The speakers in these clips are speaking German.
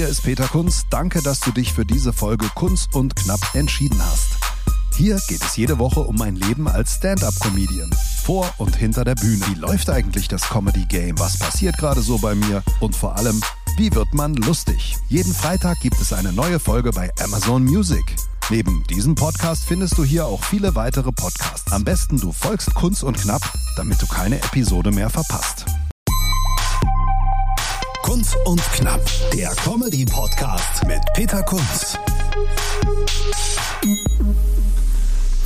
Hier ist Peter Kunz. Danke, dass du dich für diese Folge Kunz und Knapp entschieden hast. Hier geht es jede Woche um mein Leben als Stand-up-Comedian. Vor und hinter der Bühne. Wie läuft eigentlich das Comedy-Game? Was passiert gerade so bei mir? Und vor allem, wie wird man lustig? Jeden Freitag gibt es eine neue Folge bei Amazon Music. Neben diesem Podcast findest du hier auch viele weitere Podcasts. Am besten du folgst Kunz und Knapp, damit du keine Episode mehr verpasst. Kunz und Knapp, der Comedy-Podcast mit Peter Kunz.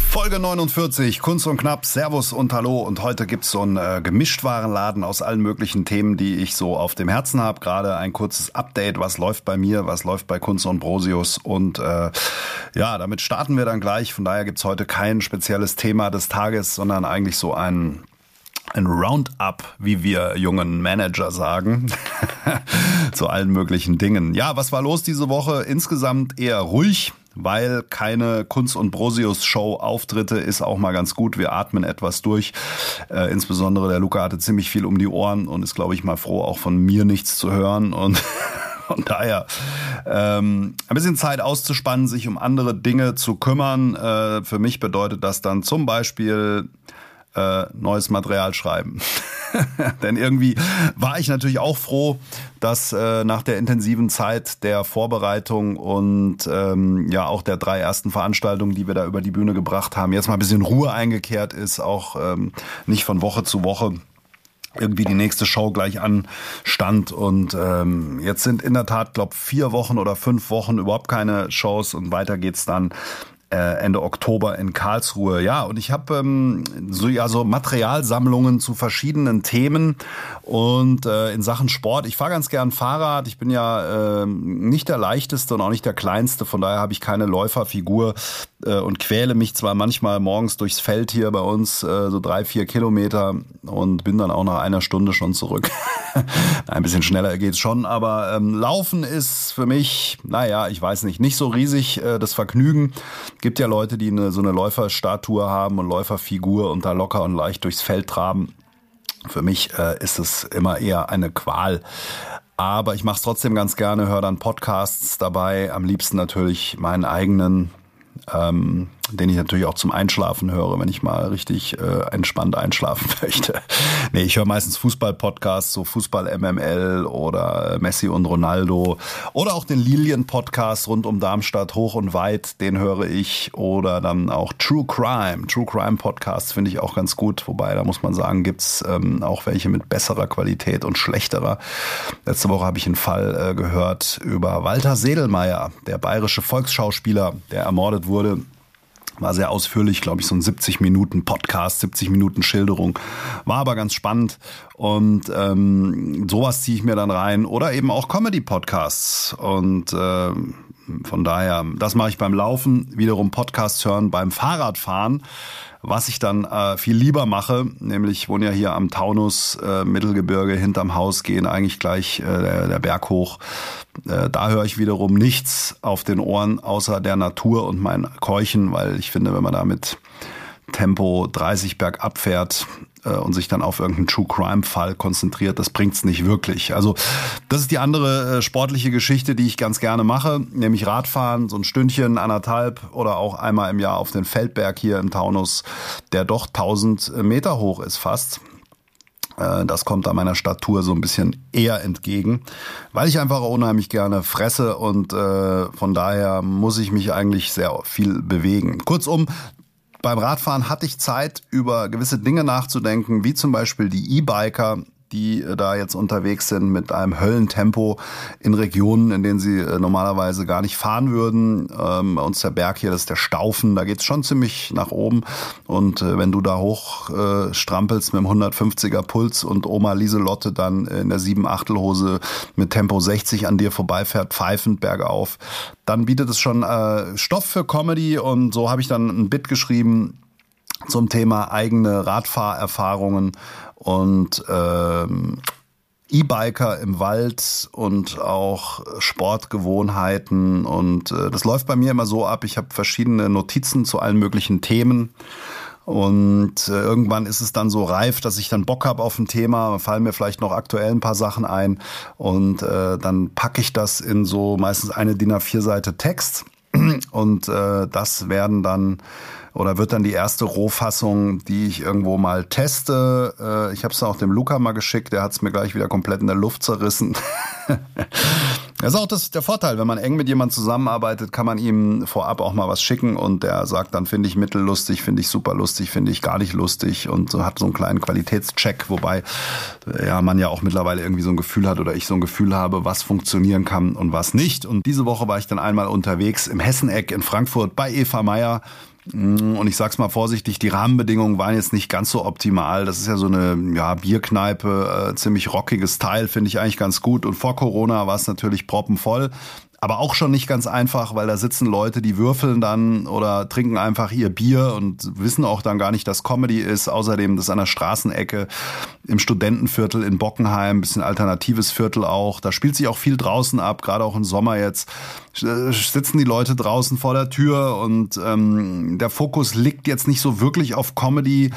Folge 49, Kunst und Knapp, Servus und Hallo. Und heute gibt's so einen äh, Gemischtwarenladen aus allen möglichen Themen, die ich so auf dem Herzen habe. Gerade ein kurzes Update, was läuft bei mir, was läuft bei Kunst und Brosius. Und äh, ja, damit starten wir dann gleich. Von daher gibt's heute kein spezielles Thema des Tages, sondern eigentlich so ein ein Roundup, wie wir jungen Manager sagen, zu allen möglichen Dingen. Ja, was war los diese Woche? Insgesamt eher ruhig weil keine Kunst und Brosius Show Auftritte ist auch mal ganz gut. Wir atmen etwas durch. Äh, insbesondere der Luca hatte ziemlich viel um die Ohren und ist, glaube ich, mal froh, auch von mir nichts zu hören und von daher ähm, ein bisschen Zeit auszuspannen, sich um andere Dinge zu kümmern. Äh, für mich bedeutet das dann zum Beispiel äh, neues Material schreiben. Denn irgendwie war ich natürlich auch froh, dass äh, nach der intensiven Zeit der Vorbereitung und ähm, ja auch der drei ersten Veranstaltungen, die wir da über die Bühne gebracht haben, jetzt mal ein bisschen Ruhe eingekehrt ist, auch ähm, nicht von Woche zu Woche irgendwie die nächste Show gleich anstand und ähm, jetzt sind in der Tat, glaube vier Wochen oder fünf Wochen überhaupt keine Shows und weiter geht's dann Ende Oktober in Karlsruhe. Ja, und ich habe ähm, so ja so Materialsammlungen zu verschiedenen Themen und äh, in Sachen Sport. Ich fahre ganz gern Fahrrad. Ich bin ja äh, nicht der leichteste und auch nicht der kleinste. Von daher habe ich keine Läuferfigur äh, und quäle mich zwar manchmal morgens durchs Feld hier bei uns äh, so drei vier Kilometer und bin dann auch nach einer Stunde schon zurück. Ein bisschen schneller geht's schon, aber ähm, Laufen ist für mich, naja, ich weiß nicht, nicht so riesig äh, das Vergnügen gibt ja Leute, die eine, so eine Läuferstatue haben und Läuferfigur und da locker und leicht durchs Feld traben. Für mich äh, ist es immer eher eine Qual. Aber ich mache es trotzdem ganz gerne, höre dann Podcasts dabei, am liebsten natürlich meinen eigenen ähm, den ich natürlich auch zum Einschlafen höre, wenn ich mal richtig äh, entspannt einschlafen möchte. nee, ich höre meistens Fußball-Podcasts, so Fußball MML oder Messi und Ronaldo oder auch den Lilien-Podcast rund um Darmstadt hoch und weit, den höre ich oder dann auch True Crime. True Crime Podcasts finde ich auch ganz gut, wobei da muss man sagen, gibt's ähm, auch welche mit besserer Qualität und schlechterer. Letzte Woche habe ich einen Fall äh, gehört über Walter Sedelmeier, der bayerische Volksschauspieler, der ermordet wurde war sehr ausführlich, glaube ich, so ein 70 Minuten Podcast, 70 Minuten Schilderung. War aber ganz spannend. Und ähm, sowas ziehe ich mir dann rein. Oder eben auch Comedy-Podcasts. Und äh, von daher, das mache ich beim Laufen, wiederum Podcasts hören beim Fahrradfahren was ich dann äh, viel lieber mache, nämlich ich wohne ja hier am Taunus äh, Mittelgebirge hinterm Haus gehen eigentlich gleich äh, der, der Berg hoch. Äh, da höre ich wiederum nichts auf den Ohren außer der Natur und mein Keuchen, weil ich finde, wenn man da mit Tempo 30 bergab fährt, äh, und sich dann auf irgendeinen True Crime Fall konzentriert, das bringt's nicht wirklich. Also das ist die andere äh, sportliche Geschichte, die ich ganz gerne mache, nämlich Radfahren, so ein Stündchen, anderthalb oder auch einmal im Jahr auf den Feldberg hier im Taunus, der doch 1000 Meter hoch ist fast. Äh, das kommt an meiner Stadttour so ein bisschen eher entgegen, weil ich einfach unheimlich gerne fresse und äh, von daher muss ich mich eigentlich sehr viel bewegen. Kurzum, beim Radfahren hatte ich Zeit, über gewisse Dinge nachzudenken, wie zum Beispiel die E-Biker, die äh, da jetzt unterwegs sind mit einem Höllentempo in Regionen, in denen sie äh, normalerweise gar nicht fahren würden. Ähm, bei uns der Berg hier, das ist der Staufen, da geht's schon ziemlich nach oben. Und äh, wenn du da hoch äh, strampelst mit dem 150er Puls und Oma Lieselotte dann in der 7 Achtelhose mit Tempo 60 an dir vorbeifährt, pfeifend bergauf, dann bietet es schon äh, Stoff für Comedy und so habe ich dann ein Bit geschrieben, zum Thema eigene Radfahrerfahrungen und ähm, E-Biker im Wald und auch Sportgewohnheiten. Und äh, das läuft bei mir immer so ab. Ich habe verschiedene Notizen zu allen möglichen Themen Und äh, irgendwann ist es dann so reif, dass ich dann Bock habe auf ein Thema, fallen mir vielleicht noch aktuell ein paar Sachen ein und äh, dann packe ich das in so meistens eine DIN A4 Seite Text und äh, das werden dann oder wird dann die erste Rohfassung, die ich irgendwo mal teste. Äh, ich habe es auch dem Luca mal geschickt, der hat es mir gleich wieder komplett in der Luft zerrissen. das ist auch das, der Vorteil, wenn man eng mit jemandem zusammenarbeitet, kann man ihm vorab auch mal was schicken und der sagt dann, finde ich mittellustig, finde ich super lustig, finde ich gar nicht lustig und so hat so einen kleinen Qualitätscheck, wobei ja man ja auch mittlerweile irgendwie so ein Gefühl hat oder ich so ein Gefühl habe, was funktionieren kann und was nicht. Und diese Woche war ich dann einmal unterwegs im Hesseneck in Frankfurt bei Eva Meyer und ich sag's mal vorsichtig, die Rahmenbedingungen waren jetzt nicht ganz so optimal. Das ist ja so eine ja, Bierkneipe, äh, ziemlich rockiges Teil, finde ich eigentlich ganz gut. Und vor Corona war es natürlich proppenvoll aber auch schon nicht ganz einfach, weil da sitzen Leute, die würfeln dann oder trinken einfach ihr Bier und wissen auch dann gar nicht, dass Comedy ist. Außerdem das an der Straßenecke im Studentenviertel in Bockenheim, bisschen alternatives Viertel auch. Da spielt sich auch viel draußen ab, gerade auch im Sommer jetzt sitzen die Leute draußen vor der Tür und ähm, der Fokus liegt jetzt nicht so wirklich auf Comedy.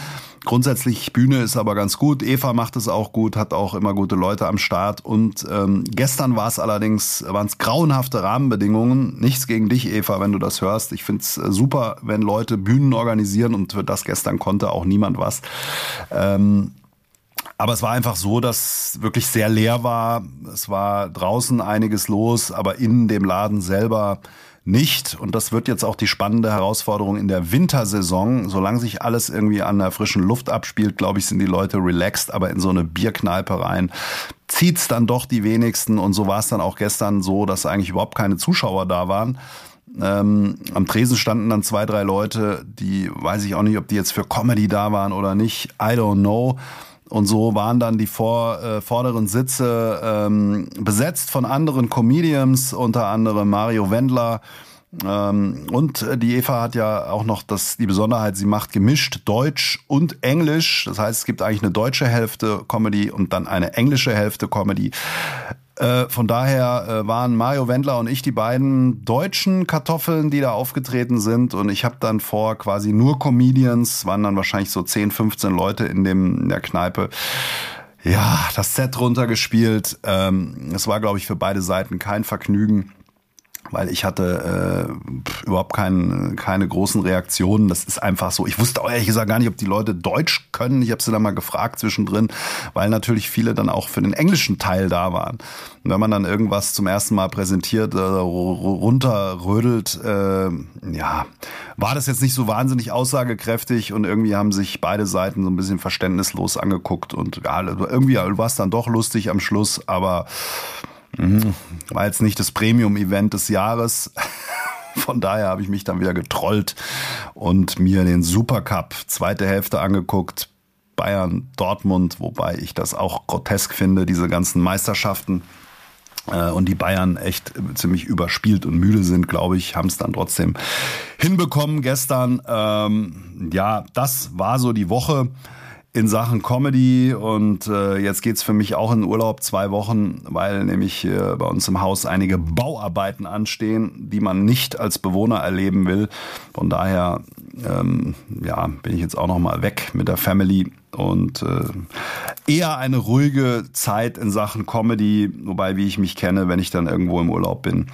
Grundsätzlich Bühne ist aber ganz gut. Eva macht es auch gut, hat auch immer gute Leute am Start. Und ähm, gestern war es allerdings, waren es grauenhafte Rahmenbedingungen. Nichts gegen dich, Eva, wenn du das hörst. Ich finde es äh, super, wenn Leute Bühnen organisieren und für das gestern konnte auch niemand was. Ähm, aber es war einfach so, dass wirklich sehr leer war. Es war draußen einiges los, aber in dem Laden selber nicht. Und das wird jetzt auch die spannende Herausforderung in der Wintersaison. Solange sich alles irgendwie an der frischen Luft abspielt, glaube ich, sind die Leute relaxed, aber in so eine Bierkneipe rein zieht's dann doch die wenigsten. Und so war es dann auch gestern so, dass eigentlich überhaupt keine Zuschauer da waren. Ähm, am Tresen standen dann zwei, drei Leute, die weiß ich auch nicht, ob die jetzt für Comedy da waren oder nicht. I don't know. Und so waren dann die vor, äh, vorderen Sitze ähm, besetzt von anderen Comedians, unter anderem Mario Wendler. Ähm, und die Eva hat ja auch noch das, die Besonderheit, sie macht gemischt Deutsch und Englisch. Das heißt, es gibt eigentlich eine deutsche Hälfte Comedy und dann eine englische Hälfte Comedy. Äh, von daher äh, waren Mario Wendler und ich die beiden deutschen Kartoffeln, die da aufgetreten sind. Und ich habe dann vor quasi nur Comedians, waren dann wahrscheinlich so 10, 15 Leute in, dem, in der Kneipe. Ja, das Set runtergespielt. Ähm, es war, glaube ich, für beide Seiten kein Vergnügen weil ich hatte äh, überhaupt kein, keine großen Reaktionen. Das ist einfach so. Ich wusste auch ehrlich gesagt gar nicht, ob die Leute Deutsch können. Ich habe sie dann mal gefragt zwischendrin, weil natürlich viele dann auch für den englischen Teil da waren. Und wenn man dann irgendwas zum ersten Mal präsentiert, äh, runterrödelt, äh, ja, war das jetzt nicht so wahnsinnig aussagekräftig und irgendwie haben sich beide Seiten so ein bisschen verständnislos angeguckt und ja, irgendwie war es dann doch lustig am Schluss, aber. War jetzt nicht das Premium-Event des Jahres. Von daher habe ich mich dann wieder getrollt und mir den Supercup zweite Hälfte angeguckt. Bayern, Dortmund, wobei ich das auch grotesk finde, diese ganzen Meisterschaften. Äh, und die Bayern echt ziemlich überspielt und müde sind, glaube ich, haben es dann trotzdem hinbekommen gestern. Ähm, ja, das war so die Woche in Sachen Comedy und äh, jetzt geht's für mich auch in Urlaub zwei Wochen, weil nämlich äh, bei uns im Haus einige Bauarbeiten anstehen, die man nicht als Bewohner erleben will. Von daher ähm, ja, bin ich jetzt auch noch mal weg mit der Family und äh, eher eine ruhige Zeit in Sachen Comedy, wobei wie ich mich kenne, wenn ich dann irgendwo im Urlaub bin,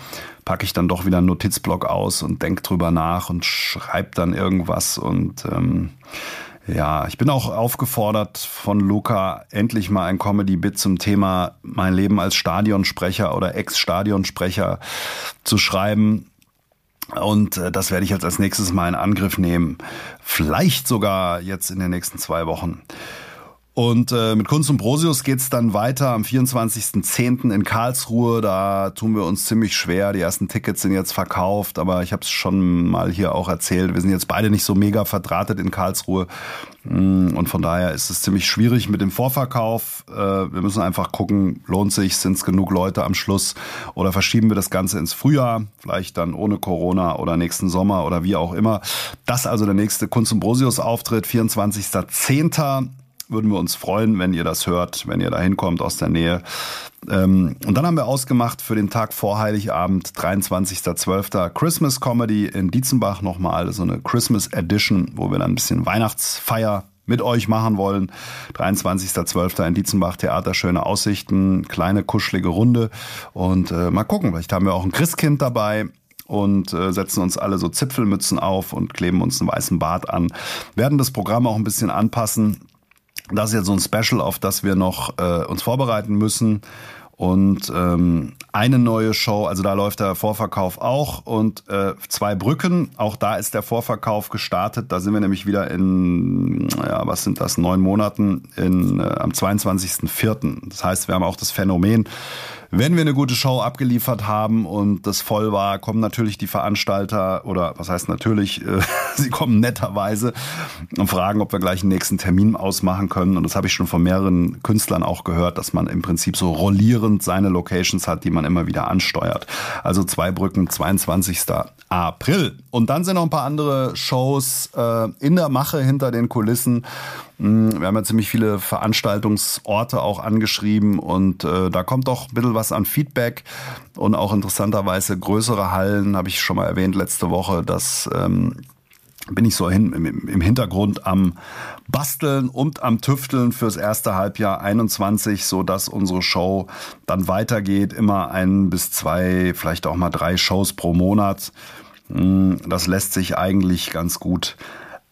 packe ich dann doch wieder einen Notizblock aus und denk drüber nach und schreib dann irgendwas und ähm, ja, ich bin auch aufgefordert von Luca, endlich mal ein Comedy-Bit zum Thema mein Leben als Stadionsprecher oder Ex-Stadionsprecher zu schreiben. Und äh, das werde ich jetzt als nächstes mal in Angriff nehmen. Vielleicht sogar jetzt in den nächsten zwei Wochen. Und äh, mit Kunst und Prosius geht's dann weiter am 24.10. in Karlsruhe. Da tun wir uns ziemlich schwer. Die ersten Tickets sind jetzt verkauft, aber ich habe es schon mal hier auch erzählt. Wir sind jetzt beide nicht so mega verdrahtet in Karlsruhe. Mm, und von daher ist es ziemlich schwierig mit dem Vorverkauf. Äh, wir müssen einfach gucken, lohnt sich, sind es genug Leute am Schluss oder verschieben wir das Ganze ins Frühjahr, vielleicht dann ohne Corona oder nächsten Sommer oder wie auch immer. Das also der nächste Kunst und Prosius Auftritt, 24.10. Würden wir uns freuen, wenn ihr das hört, wenn ihr da hinkommt aus der Nähe. Ähm, und dann haben wir ausgemacht für den Tag vor Heiligabend, 23.12. Christmas Comedy in Dietzenbach nochmal, so eine Christmas Edition, wo wir dann ein bisschen Weihnachtsfeier mit euch machen wollen. 23.12. in Dietzenbach, Theater, schöne Aussichten, kleine kuschelige Runde. Und äh, mal gucken, vielleicht haben wir auch ein Christkind dabei und äh, setzen uns alle so Zipfelmützen auf und kleben uns einen weißen Bart an. Werden das Programm auch ein bisschen anpassen. Das ist jetzt so ein Special, auf das wir noch äh, uns vorbereiten müssen. Und ähm, eine neue Show, also da läuft der Vorverkauf auch und äh, zwei Brücken, auch da ist der Vorverkauf gestartet. Da sind wir nämlich wieder in, ja, was sind das, neun Monaten in, äh, am 22.04. Das heißt, wir haben auch das Phänomen, wenn wir eine gute Show abgeliefert haben und das voll war, kommen natürlich die Veranstalter oder was heißt natürlich, äh, sie kommen netterweise und fragen, ob wir gleich einen nächsten Termin ausmachen können. Und das habe ich schon von mehreren Künstlern auch gehört, dass man im Prinzip so rollierend seine Locations hat, die man immer wieder ansteuert. Also zwei Brücken, 22. April. Und dann sind noch ein paar andere Shows äh, in der Mache hinter den Kulissen. Mm, wir haben ja ziemlich viele Veranstaltungsorte auch angeschrieben und äh, da kommt doch ein bisschen was an Feedback und auch interessanterweise größere Hallen, habe ich schon mal erwähnt letzte Woche, dass ähm, bin ich so hin, im, im Hintergrund am Basteln und am Tüfteln fürs erste Halbjahr 21, so dass unsere Show dann weitergeht. Immer ein bis zwei, vielleicht auch mal drei Shows pro Monat. Mm, das lässt sich eigentlich ganz gut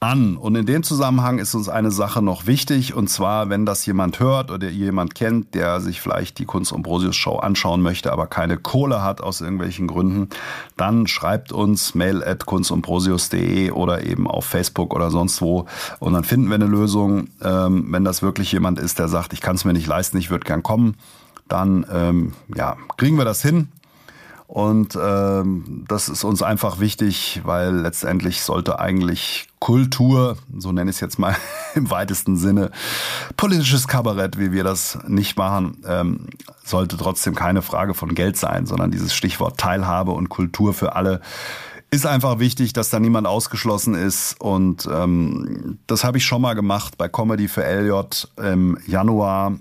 an. Und in dem Zusammenhang ist uns eine Sache noch wichtig, und zwar, wenn das jemand hört oder jemand kennt, der sich vielleicht die Kunst Ambrosius Show anschauen möchte, aber keine Kohle hat aus irgendwelchen Gründen, dann schreibt uns mail at kunstumbrosius.de oder eben auf Facebook oder sonst wo und dann finden wir eine Lösung. Ähm, wenn das wirklich jemand ist, der sagt, ich kann es mir nicht leisten, ich würde gern kommen, dann ähm, ja, kriegen wir das hin und ähm, das ist uns einfach wichtig, weil letztendlich sollte eigentlich Kultur, so nenne ich es jetzt mal im weitesten Sinne, politisches Kabarett, wie wir das nicht machen, ähm, sollte trotzdem keine Frage von Geld sein, sondern dieses Stichwort Teilhabe und Kultur für alle ist einfach wichtig, dass da niemand ausgeschlossen ist. Und ähm, das habe ich schon mal gemacht bei Comedy für LJ im Januar.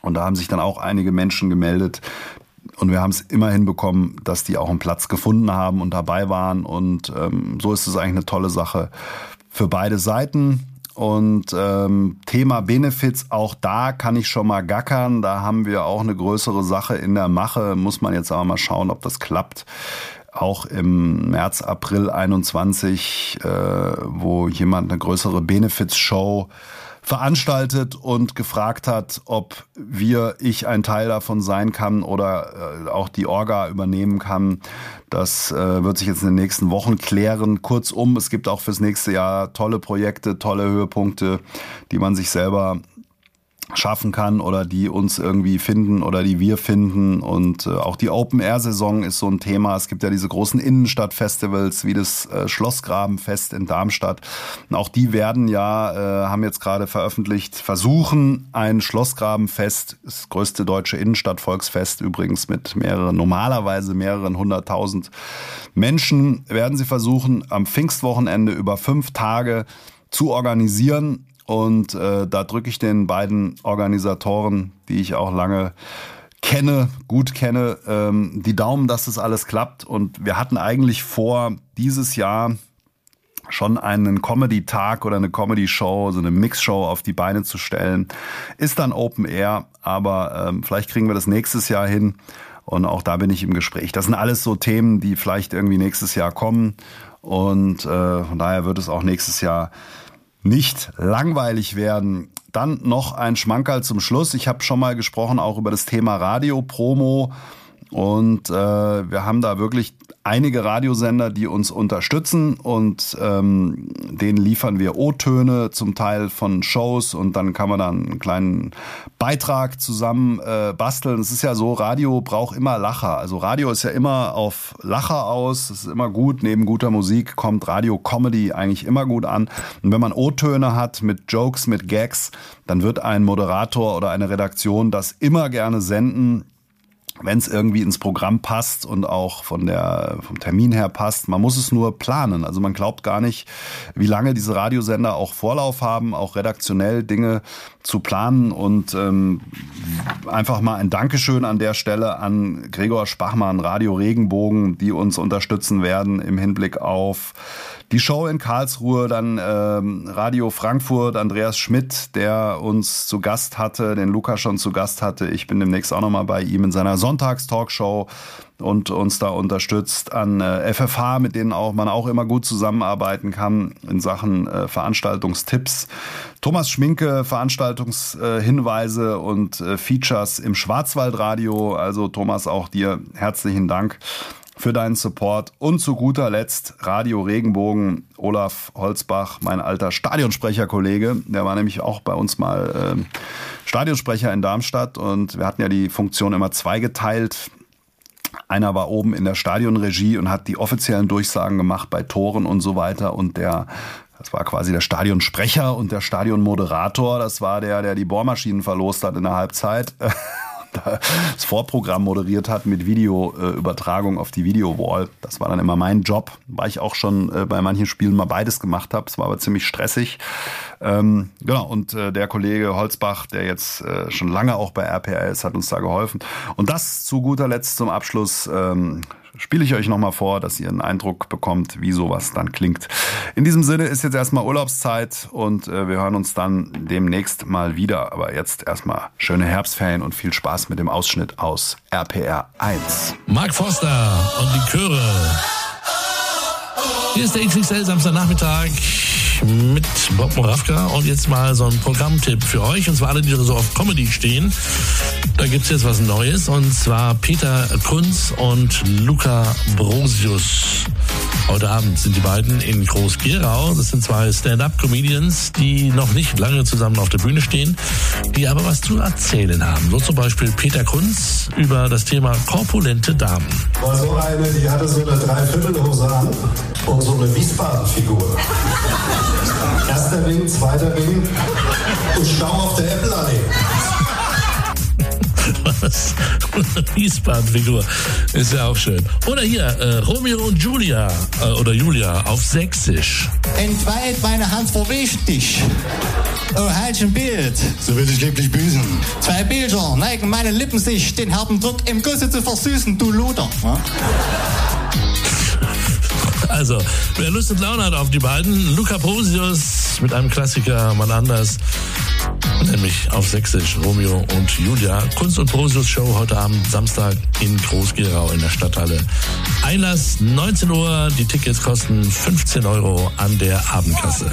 Und da haben sich dann auch einige Menschen gemeldet, und wir haben es immer hinbekommen, dass die auch einen Platz gefunden haben und dabei waren. Und ähm, so ist es eigentlich eine tolle Sache für beide Seiten. Und ähm, Thema Benefits, auch da kann ich schon mal gackern. Da haben wir auch eine größere Sache in der Mache. Muss man jetzt aber mal schauen, ob das klappt. Auch im März, April 21, äh, wo jemand eine größere Benefits-Show veranstaltet und gefragt hat, ob wir, ich ein Teil davon sein kann oder äh, auch die Orga übernehmen kann. Das äh, wird sich jetzt in den nächsten Wochen klären. Kurzum, es gibt auch fürs nächste Jahr tolle Projekte, tolle Höhepunkte, die man sich selber schaffen kann oder die uns irgendwie finden oder die wir finden. Und äh, auch die Open-Air-Saison ist so ein Thema. Es gibt ja diese großen Innenstadt-Festivals wie das äh, Schlossgrabenfest in Darmstadt. Und auch die werden ja, äh, haben jetzt gerade veröffentlicht, versuchen ein Schlossgrabenfest, das größte deutsche Innenstadt-Volksfest übrigens mit mehreren, normalerweise mehreren hunderttausend Menschen, werden sie versuchen, am Pfingstwochenende über fünf Tage zu organisieren und äh, da drücke ich den beiden Organisatoren, die ich auch lange kenne, gut kenne, ähm, die Daumen, dass das alles klappt. Und wir hatten eigentlich vor, dieses Jahr schon einen Comedy-Tag oder eine Comedy-Show, so eine Mix-Show auf die Beine zu stellen. Ist dann Open Air, aber ähm, vielleicht kriegen wir das nächstes Jahr hin. Und auch da bin ich im Gespräch. Das sind alles so Themen, die vielleicht irgendwie nächstes Jahr kommen. Und äh, von daher wird es auch nächstes Jahr nicht langweilig werden. Dann noch ein Schmankerl zum Schluss. Ich habe schon mal gesprochen auch über das Thema Radio-Promo. Und äh, wir haben da wirklich einige Radiosender, die uns unterstützen und ähm, denen liefern wir O-Töne zum Teil von Shows und dann kann man dann einen kleinen Beitrag zusammen äh, basteln. Es ist ja so, Radio braucht immer Lacher. Also Radio ist ja immer auf Lacher aus. Das ist immer gut. Neben guter Musik kommt Radio-Comedy eigentlich immer gut an. Und wenn man O-Töne hat mit Jokes, mit Gags, dann wird ein Moderator oder eine Redaktion das immer gerne senden wenn es irgendwie ins Programm passt und auch von der, vom Termin her passt. Man muss es nur planen. Also man glaubt gar nicht, wie lange diese Radiosender auch Vorlauf haben, auch redaktionell Dinge zu planen. Und ähm, einfach mal ein Dankeschön an der Stelle an Gregor Spachmann, Radio Regenbogen, die uns unterstützen werden im Hinblick auf die Show in Karlsruhe, dann ähm, Radio Frankfurt, Andreas Schmidt, der uns zu Gast hatte, den Luca schon zu Gast hatte. Ich bin demnächst auch nochmal bei ihm in seiner Sonntagstalkshow und uns da unterstützt an äh, FFH, mit denen auch man auch immer gut zusammenarbeiten kann in Sachen äh, Veranstaltungstipps. Thomas Schminke, Veranstaltungshinweise äh, und äh, Features im Schwarzwaldradio. Also Thomas, auch dir herzlichen Dank für deinen Support. Und zu guter Letzt Radio Regenbogen, Olaf Holzbach, mein alter Stadionsprecherkollege. Der war nämlich auch bei uns mal äh, Stadionsprecher in Darmstadt und wir hatten ja die Funktion immer zweigeteilt. Einer war oben in der Stadionregie und hat die offiziellen Durchsagen gemacht bei Toren und so weiter. Und der, das war quasi der Stadionsprecher und der Stadionmoderator, das war der, der die Bohrmaschinen verlost hat in der Halbzeit. das Vorprogramm moderiert hat mit Videoübertragung auf die Videowall. Das war dann immer mein Job, weil ich auch schon äh, bei manchen Spielen mal beides gemacht habe. Es war aber ziemlich stressig. Ähm, genau, und äh, der Kollege Holzbach, der jetzt äh, schon lange auch bei RPR ist, hat uns da geholfen. Und das zu guter Letzt zum Abschluss ähm, spiele ich euch nochmal vor, dass ihr einen Eindruck bekommt, wie sowas dann klingt. In diesem Sinne ist jetzt erstmal Urlaubszeit und äh, wir hören uns dann demnächst mal wieder. Aber jetzt erstmal schöne Herbstferien und viel Spaß mit dem Ausschnitt aus RPR 1. Mark Foster und die Chöre. Hier ist der XXL Samstagnachmittag mit Bob Moravka und jetzt mal so ein Programmtipp für euch und zwar alle, die so auf Comedy stehen. Da gibt's jetzt was Neues und zwar Peter Kunz und Luca Brosius. Heute Abend sind die beiden in Groß-Gerau. Das sind zwei Stand-up-Comedians, die noch nicht lange zusammen auf der Bühne stehen, die aber was zu erzählen haben. So zum Beispiel Peter Kunz über das Thema korpulente Damen. War so eine, die hatte so eine Dreiviertelhose an und so eine Wiesbaden-Figur. Erster Ring, zweiter Ring und Stau auf der Apple-Allee. Was? Wiesbaden-Figur. Ist ja auch schön. Oder hier, äh, Romeo und Julia. Äh, oder Julia auf Sächsisch. Entweiht meine Hand vor dich. Oh, halt ein Bild. So will ich lieblich büßen. Zwei Bilder neigen meine Lippen sich, den harten Druck im Gusse zu versüßen, du Luder. Ja? Also, wer Lust und Laune hat auf die beiden, Luca Posius mit einem Klassiker, mal anders, nämlich auf Sächsisch, Romeo und Julia. Kunst und Posius Show heute Abend, Samstag in Groß-Gerau in der Stadthalle. Einlass 19 Uhr, die Tickets kosten 15 Euro an der Abendkasse.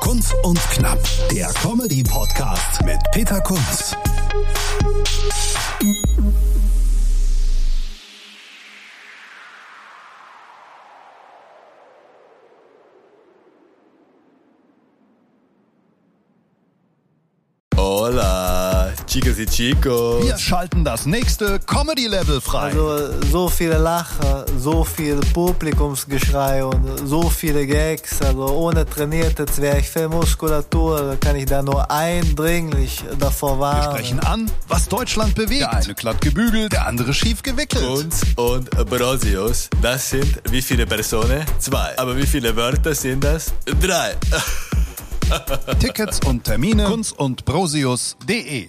Kunz und Knapp, der Comedy-Podcast mit Peter Kunz. Chicas y chicos. Wir schalten das nächste Comedy-Level frei. Also so viele Lacher, so viel Publikumsgeschrei und so viele Gags. Also ohne trainierte Zwerchfellmuskulatur kann ich da nur eindringlich davor Wir warnen. sprechen an, was Deutschland bewegt. Der eine glatt gebügelt, der andere schief gewickelt. Kunz und Brosius, das sind wie viele Personen? Zwei. Aber wie viele Wörter sind das? Drei. Tickets und Termine kunz und brosius.de